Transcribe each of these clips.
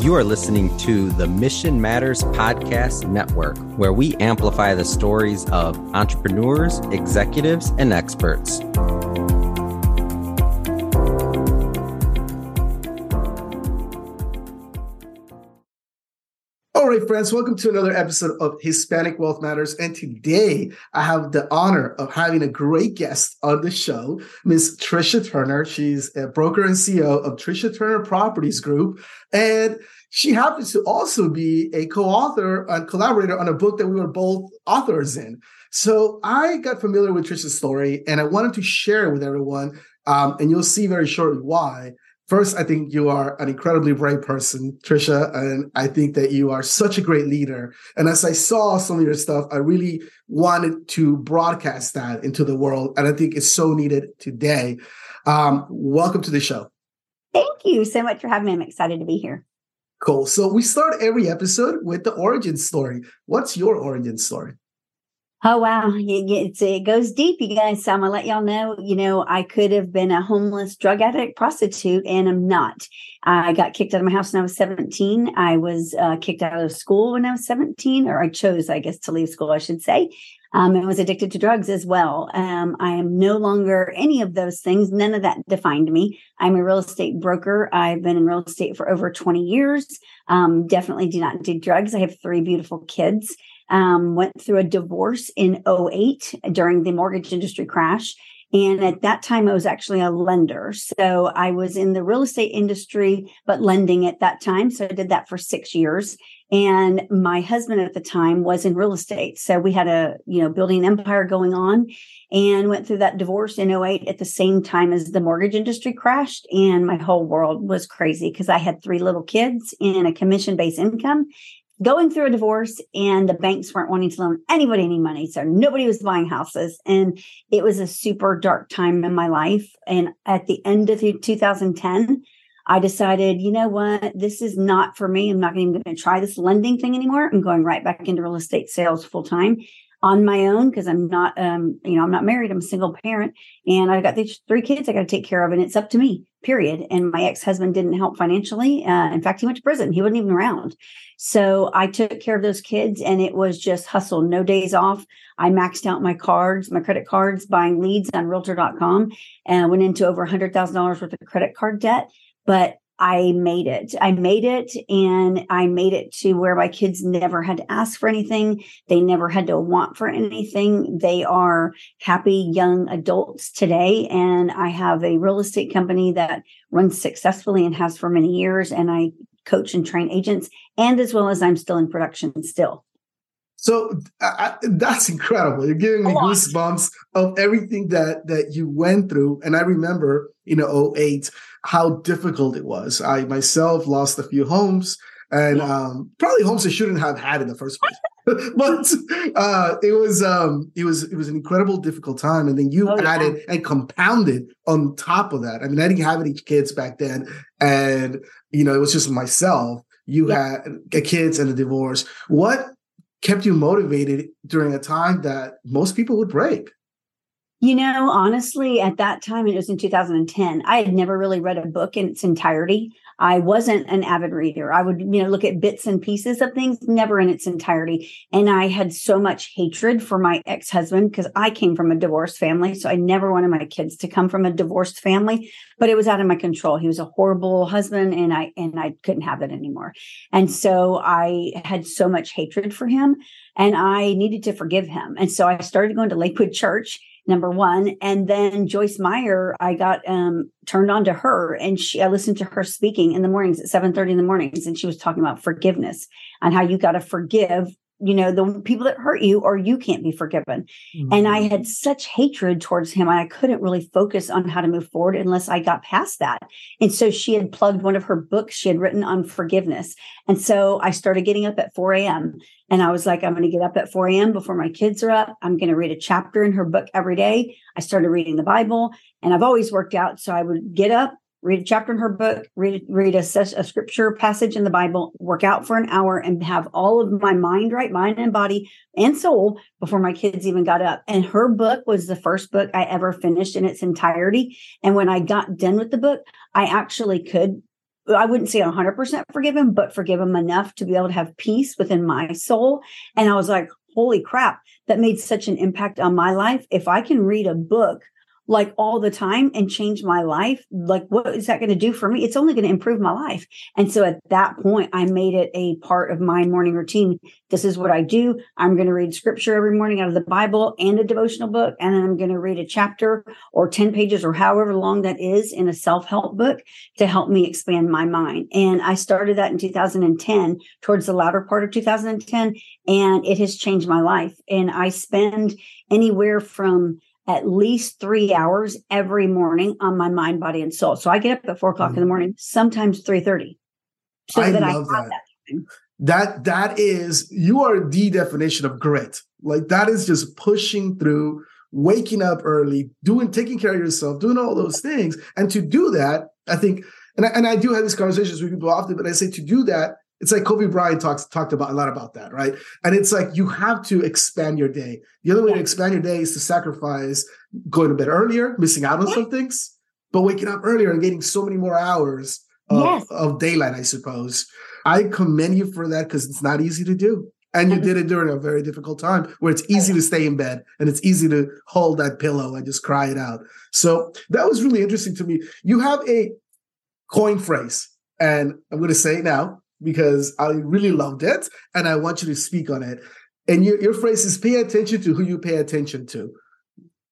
You are listening to the Mission Matters Podcast Network, where we amplify the stories of entrepreneurs, executives, and experts. Right, friends, welcome to another episode of Hispanic Wealth Matters. And today I have the honor of having a great guest on the show, Miss Tricia Turner. She's a broker and CEO of Tricia Turner Properties Group. And she happens to also be a co-author and collaborator on a book that we were both authors in. So I got familiar with Tricia's story and I wanted to share it with everyone. Um, and you'll see very shortly why. First, I think you are an incredibly bright person, Tricia, and I think that you are such a great leader. And as I saw some of your stuff, I really wanted to broadcast that into the world, and I think it's so needed today. Um, welcome to the show. Thank you so much for having me. I'm excited to be here. Cool. So we start every episode with the origin story. What's your origin story? Oh wow, it, it goes deep, you guys. So I'm gonna let y'all know. You know, I could have been a homeless drug addict, prostitute, and I'm not. I got kicked out of my house when I was 17. I was uh, kicked out of school when I was 17, or I chose, I guess, to leave school, I should say. Um, was addicted to drugs as well. Um, I am no longer any of those things. None of that defined me. I'm a real estate broker. I've been in real estate for over 20 years. Um, definitely do not do drugs. I have three beautiful kids um, went through a divorce in 08 during the mortgage industry crash. And at that time, I was actually a lender. So I was in the real estate industry, but lending at that time. So I did that for six years. And my husband at the time was in real estate. So we had a, you know, building empire going on and went through that divorce in 08 at the same time as the mortgage industry crashed. And my whole world was crazy because I had three little kids and a commission based income going through a divorce and the banks weren't wanting to loan anybody any money. So nobody was buying houses. And it was a super dark time in my life. And at the end of 2010, I decided, you know what, this is not for me. I'm not even going to try this lending thing anymore. I'm going right back into real estate sales full time on my own because I'm not, um, you know, I'm not married. I'm a single parent and I've got these three kids I got to take care of and it's up to me, period. And my ex-husband didn't help financially. Uh, in fact, he went to prison. He wasn't even around. So I took care of those kids and it was just hustle, no days off. I maxed out my cards, my credit cards, buying leads on realtor.com and went into over $100,000 worth of credit card debt. But I made it. I made it and I made it to where my kids never had to ask for anything. They never had to want for anything. They are happy young adults today. And I have a real estate company that runs successfully and has for many years. And I coach and train agents and as well as I'm still in production still. So I, that's incredible. You're giving me goosebumps of everything that that you went through. And I remember, you know, 08, how difficult it was. I myself lost a few homes and um, probably homes I shouldn't have had in the first place. but uh, it was um, it was it was an incredible difficult time, and then you oh, added yeah. and compounded on top of that. I mean, I didn't have any kids back then, and you know, it was just myself. You yeah. had kids and a divorce. What kept you motivated during a time that most people would break? You know, honestly, at that time, it was in 2010, I had never really read a book in its entirety. I wasn't an avid reader. I would, you know, look at bits and pieces of things, never in its entirety. And I had so much hatred for my ex husband because I came from a divorced family. So I never wanted my kids to come from a divorced family, but it was out of my control. He was a horrible husband and I, and I couldn't have it anymore. And so I had so much hatred for him and I needed to forgive him. And so I started going to Lakewood Church number one. And then Joyce Meyer, I got um, turned on to her and she I listened to her speaking in the mornings at 7 30 in the mornings. And she was talking about forgiveness and how you got to forgive you know the people that hurt you or you can't be forgiven. Mm-hmm. and i had such hatred towards him i couldn't really focus on how to move forward unless i got past that. And so she had plugged one of her books she had written on forgiveness. And so i started getting up at 4 a.m and i was like i'm going to get up at 4 a.m before my kids are up. I'm going to read a chapter in her book every day. I started reading the bible and i've always worked out so i would get up read a chapter in her book, read read a, a scripture passage in the Bible, work out for an hour, and have all of my mind right, mind and body and soul before my kids even got up. And her book was the first book I ever finished in its entirety. And when I got done with the book, I actually could I wouldn't say 100% forgive him, but forgive him enough to be able to have peace within my soul. And I was like, holy crap, that made such an impact on my life. If I can read a book like all the time and change my life, like what is that going to do for me? It's only going to improve my life. And so at that point, I made it a part of my morning routine. This is what I do. I'm going to read scripture every morning out of the Bible and a devotional book. And then I'm going to read a chapter or 10 pages or however long that is in a self help book to help me expand my mind. And I started that in 2010 towards the latter part of 2010. And it has changed my life. And I spend anywhere from at least three hours every morning on my mind, body, and soul. So I get up at four o'clock mm-hmm. in the mm-hmm. morning, sometimes three thirty, so I that I have that. that. That that is you are the definition of grit. Like that is just pushing through, waking up early, doing taking care of yourself, doing all those things. And to do that, I think, and I, and I do have these conversations with people often, but I say to do that, it's like Kobe Bryant talks talked about a lot about that, right? And it's like you have to expand your day. The other way to expand your day is to sacrifice going to bed earlier, missing out on some things, but waking up earlier and getting so many more hours of, yes. of daylight, I suppose. I commend you for that because it's not easy to do. And you did it during a very difficult time where it's easy to stay in bed and it's easy to hold that pillow and just cry it out. So that was really interesting to me. You have a coin phrase, and I'm going to say it now because I really loved it and I want you to speak on it. And your, your phrase is pay attention to who you pay attention to.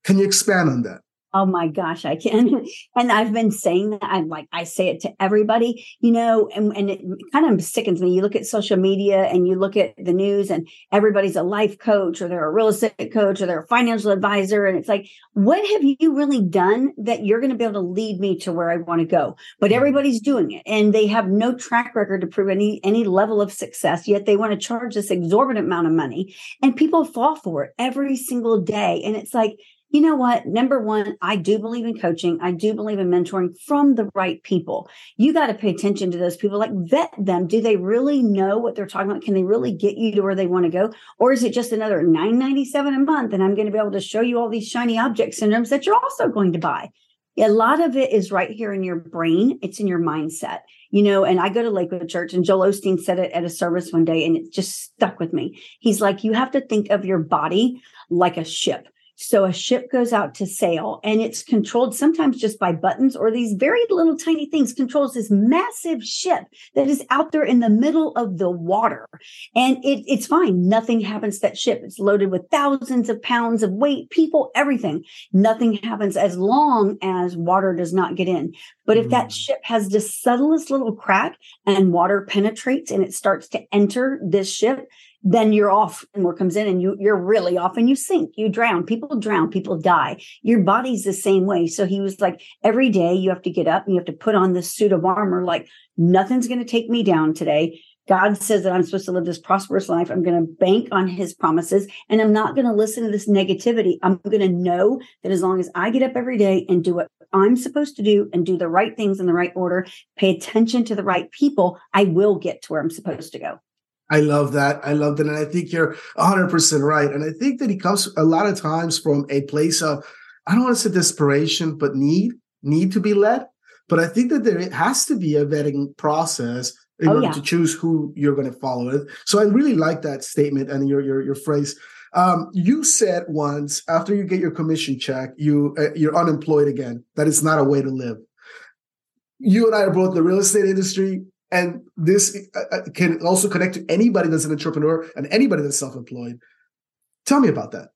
Can you expand on that? Oh my gosh, I can. And I've been saying that. I'm like, I say it to everybody, you know, and, and it kind of sickens me. You look at social media and you look at the news, and everybody's a life coach or they're a real estate coach or they're a financial advisor. And it's like, what have you really done that you're going to be able to lead me to where I want to go? But everybody's doing it and they have no track record to prove any, any level of success, yet they want to charge this exorbitant amount of money. And people fall for it every single day. And it's like, you know what? Number one, I do believe in coaching. I do believe in mentoring from the right people. You got to pay attention to those people, like vet them. Do they really know what they're talking about? Can they really get you to where they want to go? Or is it just another 997 a month? And I'm going to be able to show you all these shiny object syndromes that you're also going to buy. A lot of it is right here in your brain. It's in your mindset, you know. And I go to Lakewood Church, and Joel Osteen said it at a service one day, and it just stuck with me. He's like, You have to think of your body like a ship so a ship goes out to sail and it's controlled sometimes just by buttons or these very little tiny things controls this massive ship that is out there in the middle of the water. And it, it's fine. Nothing happens to that ship. It's loaded with thousands of pounds of weight, people, everything. Nothing happens as long as water does not get in. But if that mm. ship has the subtlest little crack and water penetrates and it starts to enter this ship, then you're off and more comes in and you you're really off and you sink you drown. People drown people die. Your body's the same way. So he was like every day you have to get up and you have to put on this suit of armor like nothing's going to take me down today. God says that i'm supposed to live this prosperous life. I'm going to bank on his promises and i'm not going to listen to this negativity. I'm going to know that as long as i get up every day and do what i'm supposed to do and do the right things in the right order pay attention to the right people i will get to where i'm supposed to go I love that. I love that. And I think you're 100% right. And I think that he comes a lot of times from a place of, I don't want to say desperation, but need, need to be led. But I think that there has to be a vetting process in oh, order yeah. to choose who you're going to follow it. So I really like that statement and your your, your phrase. Um, you said once after you get your commission check, you uh, you're unemployed again. That is not a way to live. You and I are both in the real estate industry. And this uh, uh, can also connect to anybody that's an entrepreneur and anybody that's self employed. Tell me about that.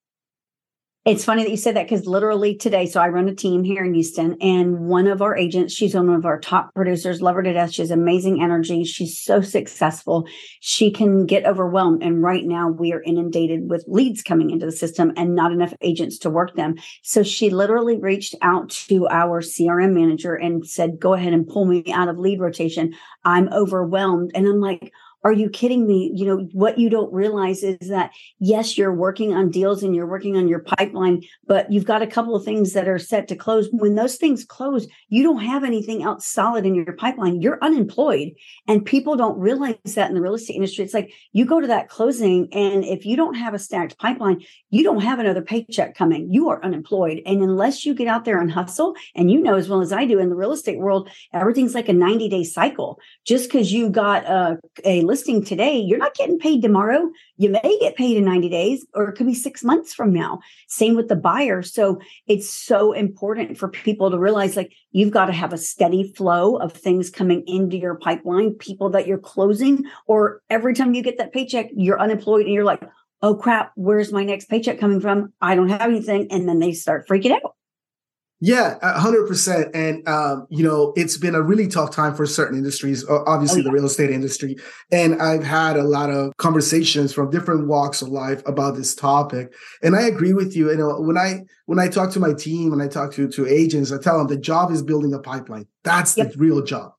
It's funny that you said that because literally today, so I run a team here in Houston, and one of our agents, she's one of our top producers, love her to death. She has amazing energy. She's so successful. She can get overwhelmed. And right now, we are inundated with leads coming into the system and not enough agents to work them. So she literally reached out to our CRM manager and said, Go ahead and pull me out of lead rotation. I'm overwhelmed. And I'm like, are you kidding me? You know, what you don't realize is that yes, you're working on deals and you're working on your pipeline, but you've got a couple of things that are set to close. When those things close, you don't have anything else solid in your pipeline. You're unemployed. And people don't realize that in the real estate industry. It's like you go to that closing, and if you don't have a stacked pipeline, you don't have another paycheck coming. You are unemployed. And unless you get out there and hustle, and you know as well as I do in the real estate world, everything's like a 90 day cycle. Just because you got a, a listing today, you're not getting paid tomorrow. You may get paid in 90 days, or it could be six months from now. Same with the buyer. So it's so important for people to realize like you've got to have a steady flow of things coming into your pipeline, people that you're closing, or every time you get that paycheck, you're unemployed and you're like, oh crap, where's my next paycheck coming from? I don't have anything. And then they start freaking out. Yeah, hundred percent. And um, you know, it's been a really tough time for certain industries. Obviously, oh, yeah. the real estate industry. And I've had a lot of conversations from different walks of life about this topic. And I agree with you. You know, when I when I talk to my team and I talk to to agents, I tell them the job is building a pipeline. That's yep. the real job.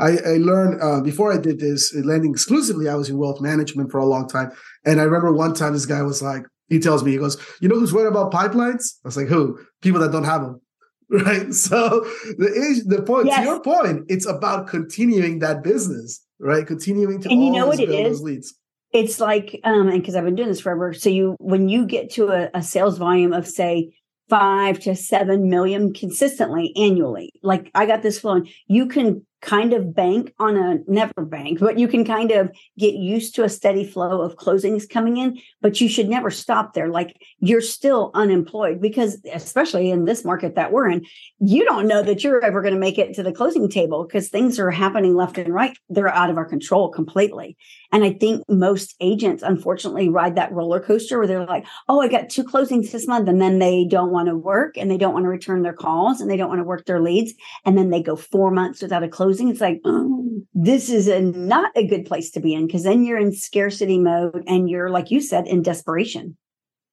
I, I learned uh, before I did this lending exclusively. I was in wealth management for a long time, and I remember one time this guy was like, he tells me, he goes, "You know who's worried about pipelines?" I was like, "Who? People that don't have them." right? So the the point yes. to your point, it's about continuing that business, right? Continuing to and you know what it is. Leads. It's like, um, and because I've been doing this forever. So you, when you get to a, a sales volume of say five to seven million consistently annually, like I got this flowing, you can kind of bank on a never bank, but you can kind of get used to a steady flow of closings coming in, but you should never stop there. Like you're still unemployed because, especially in this market that we're in, you don't know that you're ever going to make it to the closing table because things are happening left and right. They're out of our control completely. And I think most agents, unfortunately, ride that roller coaster where they're like, oh, I got two closings this month. And then they don't want to work and they don't want to return their calls and they don't want to work their leads. And then they go four months without a closing closing, it's like, oh, this is a, not a good place to be in because then you're in scarcity mode and you're, like you said, in desperation.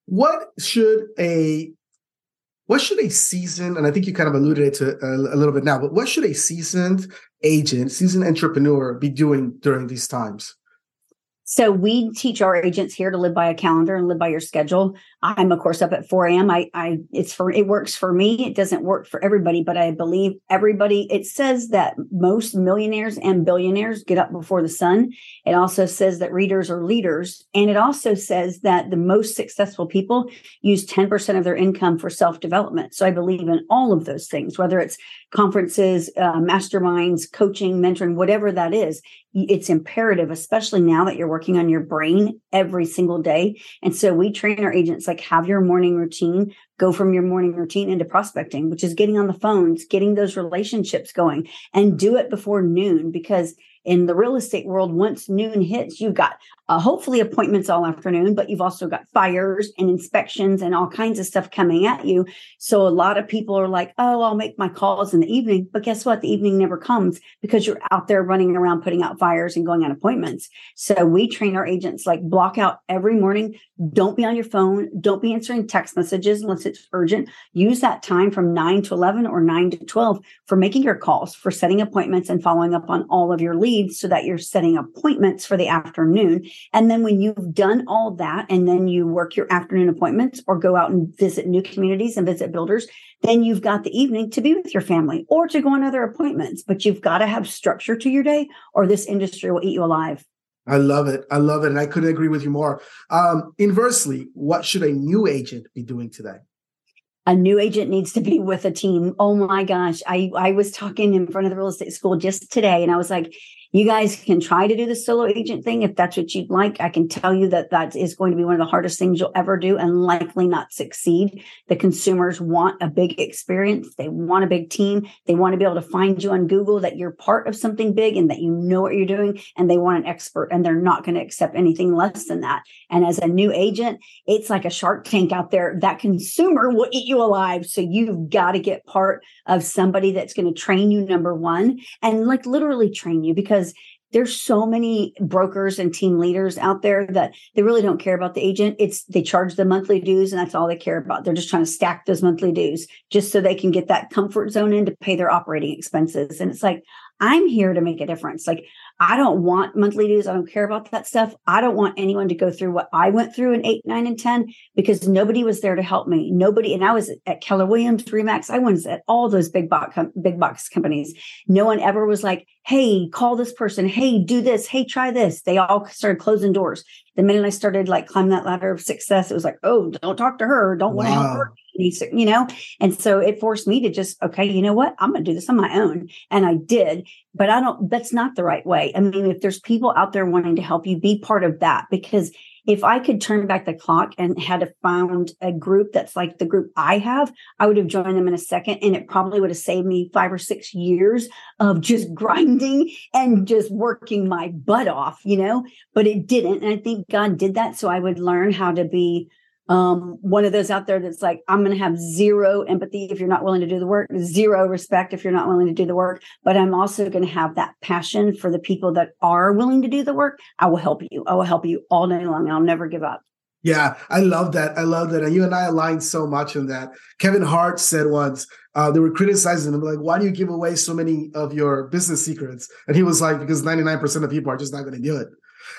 What should a what should a seasoned and i think you kind of alluded to a, a, little bit now but what should a seasoned agent seasoned entrepreneur be doing during these times so we teach our agents here to live by a calendar and live by your schedule. I'm of course up at 4 a.m. I, I, it's for, it works for me. It doesn't work for everybody, but I believe everybody, it says that most millionaires and billionaires get up before the sun. It also says that readers are leaders. And it also says that the most successful people use 10% of their income for self development. So I believe in all of those things, whether it's conferences, uh, masterminds, coaching, mentoring, whatever that is it's imperative, especially now that you're working on your brain every single day. And so we train our agents like have your morning routine, go from your morning routine into prospecting, which is getting on the phones, getting those relationships going and do it before noon because in the real estate world, once noon hits, you've got uh, hopefully appointments all afternoon, but you've also got fires and inspections and all kinds of stuff coming at you. So a lot of people are like, oh, I'll make my calls in the evening. But guess what? The evening never comes because you're out there running around putting out fires and going on appointments. So we train our agents like block out every morning. Don't be on your phone. Don't be answering text messages unless it's urgent. Use that time from 9 to 11 or 9 to 12 for making your calls, for setting appointments and following up on all of your leads so that you're setting appointments for the afternoon and then when you've done all that and then you work your afternoon appointments or go out and visit new communities and visit builders, then you've got the evening to be with your family or to go on other appointments. But you've got to have structure to your day or this industry will eat you alive. I love it. I love it. And I couldn't agree with you more. Um, inversely, what should a new agent be doing today? a new agent needs to be with a team. Oh my gosh. I, I was talking in front of the real estate school just today and I was like, you guys can try to do the solo agent thing if that's what you'd like. I can tell you that that is going to be one of the hardest things you'll ever do and likely not succeed. The consumers want a big experience. They want a big team. They want to be able to find you on Google that you're part of something big and that you know what you're doing and they want an expert and they're not going to accept anything less than that. And as a new agent, it's like a shark tank out there. That consumer will eat you alive. So you've got to get part of somebody that's going to train you, number one, and like literally train you because because there's so many brokers and team leaders out there that they really don't care about the agent. It's they charge the monthly dues and that's all they care about. They're just trying to stack those monthly dues just so they can get that comfort zone in to pay their operating expenses. And it's like, I'm here to make a difference. Like I don't want monthly dues. I don't care about that stuff. I don't want anyone to go through what I went through in eight, nine, and 10 because nobody was there to help me. Nobody, and I was at Keller Williams, Remax. I was at all those big box, big box companies. No one ever was like, Hey, call this person. Hey, do this. Hey, try this. They all started closing doors. The minute I started like climbing that ladder of success, it was like, Oh, don't talk to her. Don't want to help her. You know and so it forced me to just okay you know what? I'm going to do this on my own. And i did but i don't that's not the right way. I mean if there's people out there wanting to help you be part of that because if i could turn back the clock and had found a group that's like the group i have i would have joined them in a second and it probably would have saved me five or six years of just grinding and just working my butt off you know? But it didn't and i think god did that so i would learn how to be um, one of those out there that's like, I'm going to have zero empathy if you're not willing to do the work, zero respect if you're not willing to do the work. But I'm also going to have that passion for the people that are willing to do the work. I will help you. I will help you all day long. I'll never give up. Yeah, I love that. I love that. And you and I aligned so much in that. Kevin Hart said once, uh, they were criticizing him, like, why do you give away so many of your business secrets? And he was like, because 99% of people are just not going to do it.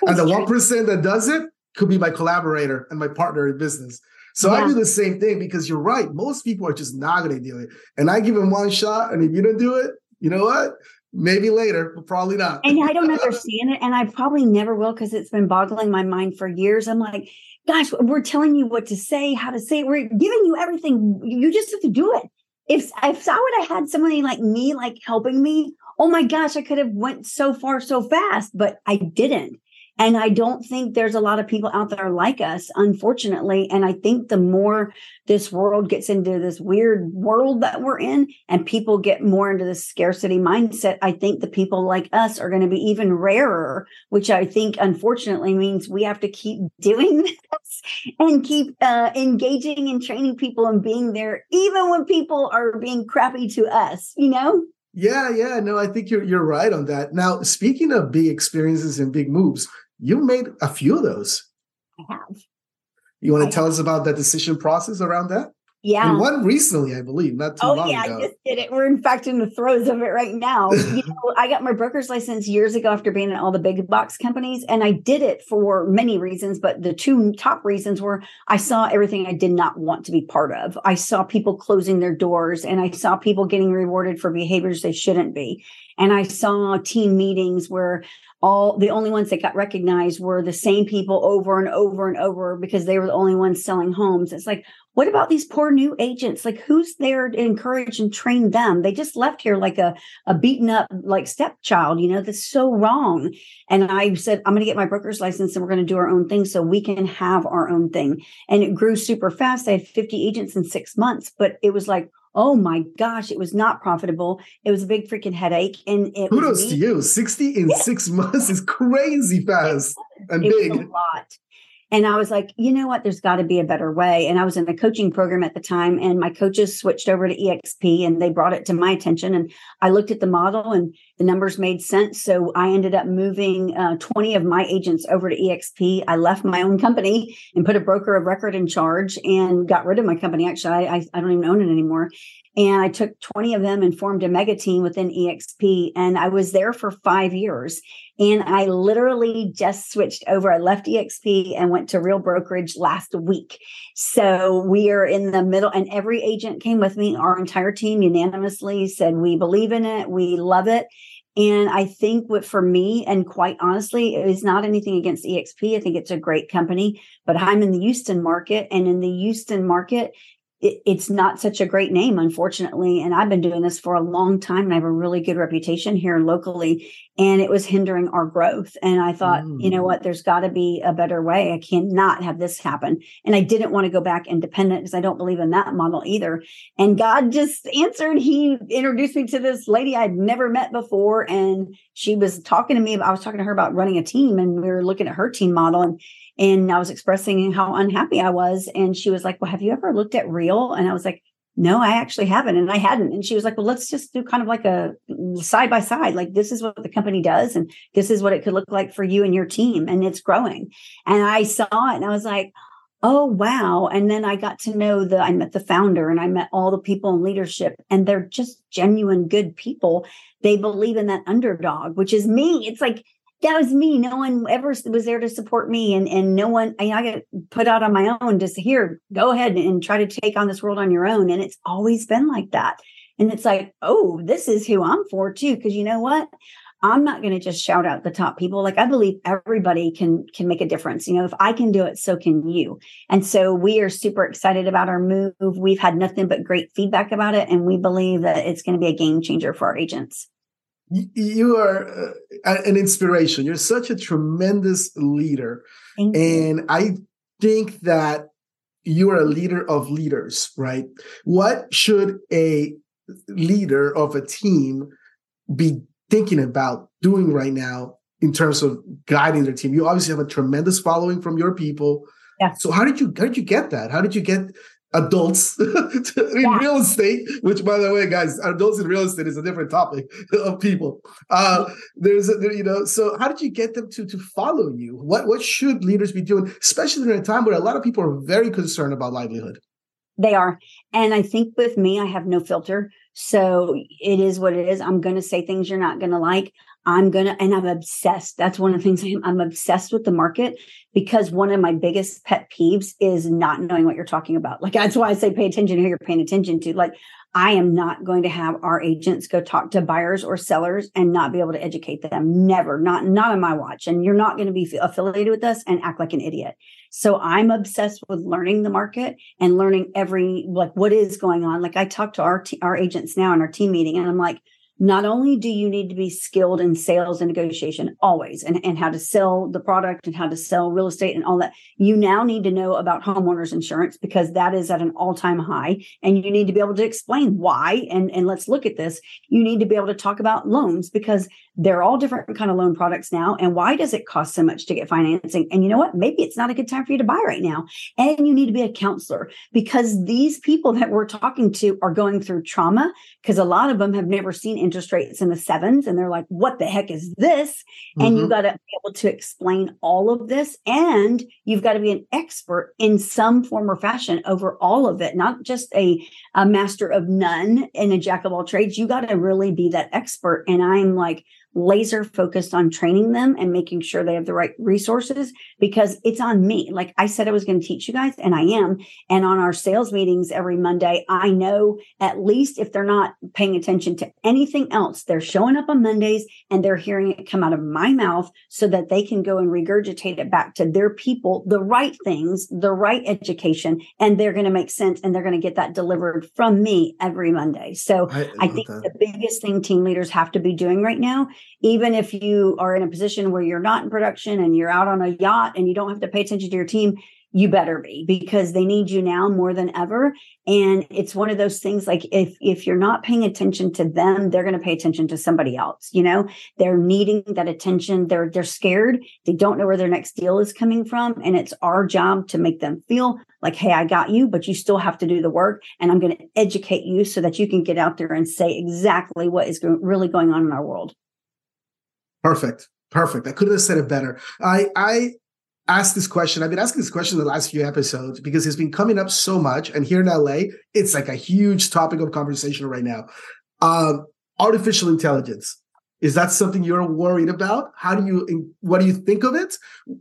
And the 1% that does it, could be my collaborator and my partner in business. So yeah. I do the same thing because you're right. Most people are just not going to do it. And I give them one shot. And if you don't do it, you know what? Maybe later, but probably not. and I don't understand it. And I probably never will because it's been boggling my mind for years. I'm like, gosh, we're telling you what to say, how to say it. We're giving you everything. You just have to do it. If, if I would have had somebody like me, like helping me, oh my gosh, I could have went so far so fast, but I didn't. And I don't think there's a lot of people out there like us, unfortunately. And I think the more this world gets into this weird world that we're in and people get more into the scarcity mindset, I think the people like us are going to be even rarer, which I think unfortunately means we have to keep doing this and keep uh, engaging and training people and being there, even when people are being crappy to us, you know? Yeah, yeah, no, I think you're you're right on that. Now, speaking of big experiences and big moves, you made a few of those. I have. You want to tell us about the decision process around that? Yeah. And one recently, I believe, not too oh, long yeah, ago. I just did it. We're in fact in the throes of it right now. you know, I got my broker's license years ago after being in all the big box companies. And I did it for many reasons, but the two top reasons were I saw everything I did not want to be part of. I saw people closing their doors and I saw people getting rewarded for behaviors they shouldn't be. And I saw team meetings where all the only ones that got recognized were the same people over and over and over because they were the only ones selling homes. It's like, what about these poor new agents? Like, who's there to encourage and train them? They just left here like a, a beaten up, like stepchild, you know, that's so wrong. And I said, I'm going to get my broker's license and we're going to do our own thing so we can have our own thing. And it grew super fast. I had 50 agents in six months, but it was like, oh my gosh, it was not profitable. It was a big freaking headache. And it kudos to you. 60 in yeah. six months is crazy fast and it big. a lot. And I was like, you know what? There's got to be a better way. And I was in a coaching program at the time, and my coaches switched over to EXP and they brought it to my attention. And I looked at the model and the numbers made sense. So I ended up moving uh, 20 of my agents over to EXP. I left my own company and put a broker of record in charge and got rid of my company. Actually, I, I don't even own it anymore. And I took 20 of them and formed a mega team within EXP. And I was there for five years. And I literally just switched over. I left EXP and went to real brokerage last week. So we are in the middle, and every agent came with me. Our entire team unanimously said, We believe in it, we love it. And I think what for me, and quite honestly, it is not anything against EXP. I think it's a great company, but I'm in the Houston market. And in the Houston market, it, it's not such a great name, unfortunately. And I've been doing this for a long time and I have a really good reputation here locally. And it was hindering our growth. And I thought, mm. you know what, there's got to be a better way. I cannot have this happen. And I didn't want to go back independent because I don't believe in that model either. And God just answered. He introduced me to this lady I'd never met before. And she was talking to me. I was talking to her about running a team and we were looking at her team model. And and I was expressing how unhappy I was. And she was like, Well, have you ever looked at real? And I was like, no, I actually haven't. And I hadn't. And she was like, well, let's just do kind of like a side by side. Like, this is what the company does. And this is what it could look like for you and your team. And it's growing. And I saw it and I was like, oh wow and then i got to know the i met the founder and i met all the people in leadership and they're just genuine good people they believe in that underdog which is me it's like that was me no one ever was there to support me and and no one i, I put out on my own just here go ahead and try to take on this world on your own and it's always been like that and it's like oh this is who i'm for too because you know what I'm not going to just shout out the top people. Like I believe everybody can can make a difference. You know, if I can do it, so can you. And so we are super excited about our move. We've had nothing but great feedback about it, and we believe that it's going to be a game changer for our agents. You are uh, an inspiration. You're such a tremendous leader, and I think that you are a leader of leaders. Right? What should a leader of a team be thinking about doing right now in terms of guiding their team? You obviously have a tremendous following from your people. Yeah. So how did you how did you get that? How did you get adults in yeah. real estate? Which, by the way, guys, adults in real estate is a different topic of people. Uh, there's, a, you know, so how did you get them to to follow you? What what should leaders be doing, especially in a time where a lot of people are very concerned about livelihood? They are, and I think with me, I have no filter. So it is what it is. I'm going to say things you're not going to like. I'm going to, and I'm obsessed. That's one of the things I'm, I'm obsessed with the market because one of my biggest pet peeves is not knowing what you're talking about. Like, that's why I say pay attention to who you're paying attention to. Like, I am not going to have our agents go talk to buyers or sellers and not be able to educate them. Never, not not on my watch. And you're not going to be affiliated with us and act like an idiot. So I'm obsessed with learning the market and learning every like what is going on. Like I talk to our t- our agents now in our team meeting, and I'm like, not only do you need to be skilled in sales and negotiation always and, and how to sell the product and how to sell real estate and all that you now need to know about homeowners insurance because that is at an all-time high and you need to be able to explain why. And, and let's look at this. You need to be able to talk about loans because they're all different kind of loan products now and why does it cost so much to get financing and you know what maybe it's not a good time for you to buy right now and you need to be a counselor because these people that we're talking to are going through trauma because a lot of them have never seen interest rates in the sevens and they're like what the heck is this mm-hmm. and you mm-hmm. got to be able to explain all of this and you've got to be an expert in some form or fashion over all of it not just a, a master of none and a jack of all trades you got to really be that expert and i'm like laser focused on training them and making sure they have the right resources because it's on me. Like I said, I was going to teach you guys, and I am. And on our sales meetings every Monday, I know at least if they're not paying attention to anything else, they're showing up on Mondays and they're hearing it come out of my mouth so that they can go and regurgitate it back to their people, the right things, the right education, and they're going to make sense and they're going to get that delivered from me every Monday. So I, I think that. the biggest thing team leaders have to be doing right now even if you are in a position where you're not in production and you're out on a yacht and you don't have to pay attention to your team, you better be because they need you now more than ever. And it's one of those things like if if you're not paying attention to them they're going to pay attention to somebody else you know? They're needing that attention. They're they're scared. They don't know where their next deal is coming from. And it's our job to make them feel like hey i got you but you still have to do the work. And i'm going to educate you so that you can get out there and say exactly what is really going on in our world Perfect. Perfect. I couldn't have said it better. I I asked this question. I've been asking this question the last few episodes because it's been coming up so much. And here in LA, it's like a huge topic of conversation right now. Um, artificial intelligence. Is that something you're worried about? How do you, what do you think of it?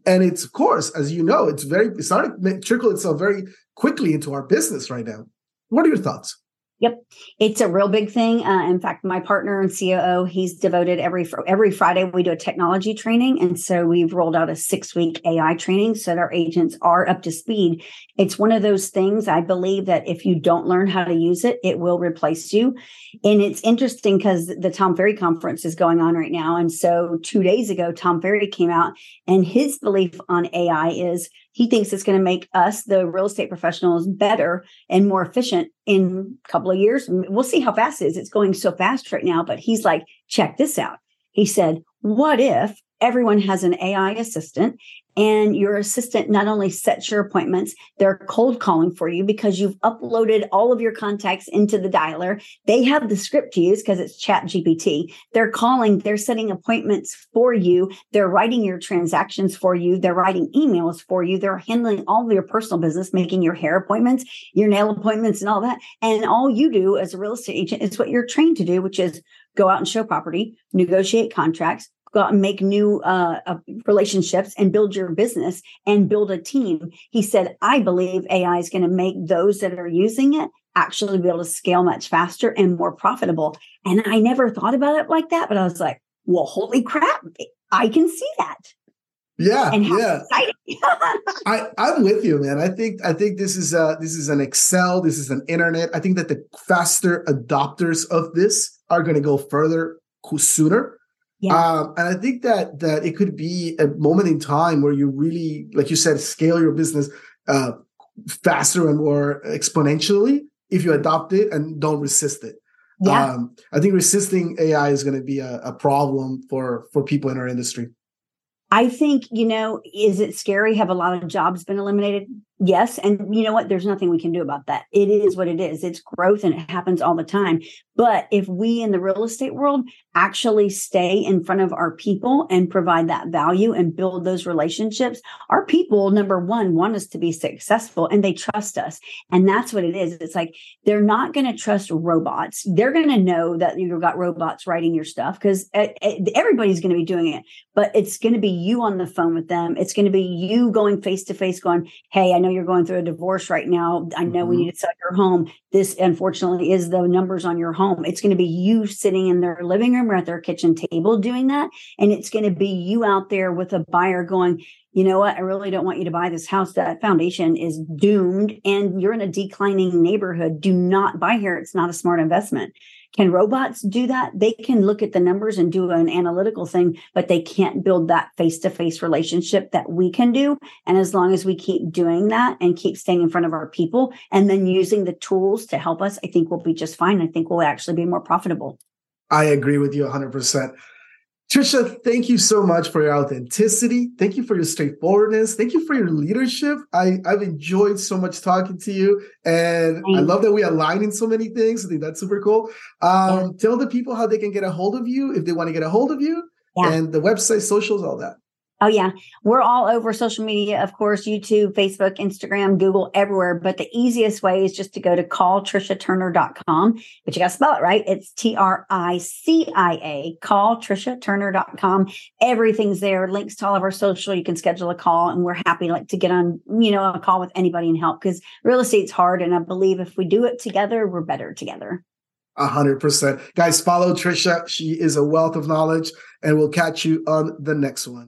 And it's, of course, as you know, it's very, it's starting to trickle itself very quickly into our business right now. What are your thoughts? Yep, it's a real big thing. Uh, in fact, my partner and COO, he's devoted every every Friday we do a technology training, and so we've rolled out a six week AI training so that our agents are up to speed. It's one of those things I believe that if you don't learn how to use it, it will replace you. And it's interesting because the Tom Ferry conference is going on right now, and so two days ago, Tom Ferry came out, and his belief on AI is he thinks it's going to make us, the real estate professionals, better and more efficient in a couple of years. We'll see how fast it is. It's going so fast right now, but he's like, check this out. He said, what if everyone has an AI assistant and your assistant not only sets your appointments, they're cold calling for you because you've uploaded all of your contacts into the dialer. They have the script to use because it's chat GPT. They're calling, they're setting appointments for you. They're writing your transactions for you. They're writing emails for you. They're handling all of your personal business, making your hair appointments, your nail appointments and all that. And all you do as a real estate agent is what you're trained to do, which is go out and show property, negotiate contracts, go out and make new uh, uh, relationships and build your business and build a team. He said, I believe AI is going to make those that are using it actually be able to scale much faster and more profitable. And I never thought about it like that, but I was like, well, holy crap, I can see that. Yeah, yeah. I, I'm with you, man. I think I think this is uh this is an Excel, this is an internet. I think that the faster adopters of this are going to go further sooner. Yeah. Um, and I think that that it could be a moment in time where you really, like you said, scale your business uh, faster and more exponentially if you adopt it and don't resist it. Yeah. Um, I think resisting AI is going to be a, a problem for for people in our industry. I think, you know, is it scary? Have a lot of jobs been eliminated? Yes. And you know what? There's nothing we can do about that. It is what it is. It's growth and it happens all the time. But if we in the real estate world actually stay in front of our people and provide that value and build those relationships, our people, number one, want us to be successful and they trust us. And that's what it is. It's like they're not going to trust robots. They're going to know that you've got robots writing your stuff because everybody's going to be doing it. But it's going to be you on the phone with them. It's going to be you going face to face, going, Hey, I know you're going through a divorce right now. I know mm-hmm. we need to sell your home. This, unfortunately, is the numbers on your home. It's going to be you sitting in their living room or at their kitchen table doing that. And it's going to be you out there with a buyer going, you know what? I really don't want you to buy this house. That foundation is doomed and you're in a declining neighborhood. Do not buy here. It's not a smart investment. Can robots do that? They can look at the numbers and do an analytical thing, but they can't build that face to face relationship that we can do. And as long as we keep doing that and keep staying in front of our people and then using the tools to help us, I think we'll be just fine. I think we'll actually be more profitable. I agree with you 100%. Tricia, thank you so much for your authenticity. Thank you for your straightforwardness. Thank you for your leadership. I, I've enjoyed so much talking to you. And. I love that we align in so many things. I think that's super cool. Um, yeah. Tell the people how they can get a hold of you if they want to get a hold of you yeah. and the website, socials, all that. Oh, yeah. We're all over social media, of course, YouTube, Facebook, Instagram, Google, everywhere. But the easiest way is just to go to calltriciaturner.com. But you got to spell it right. It's T R I C I A, calltriciaturner.com. Everything's there, links to all of our social. You can schedule a call, and we're happy like to get on, you know, a call with anybody and help because real estate's hard. And I believe if we do it together, we're better together. A hundred percent. Guys, follow Tricia. She is a wealth of knowledge, and we'll catch you on the next one.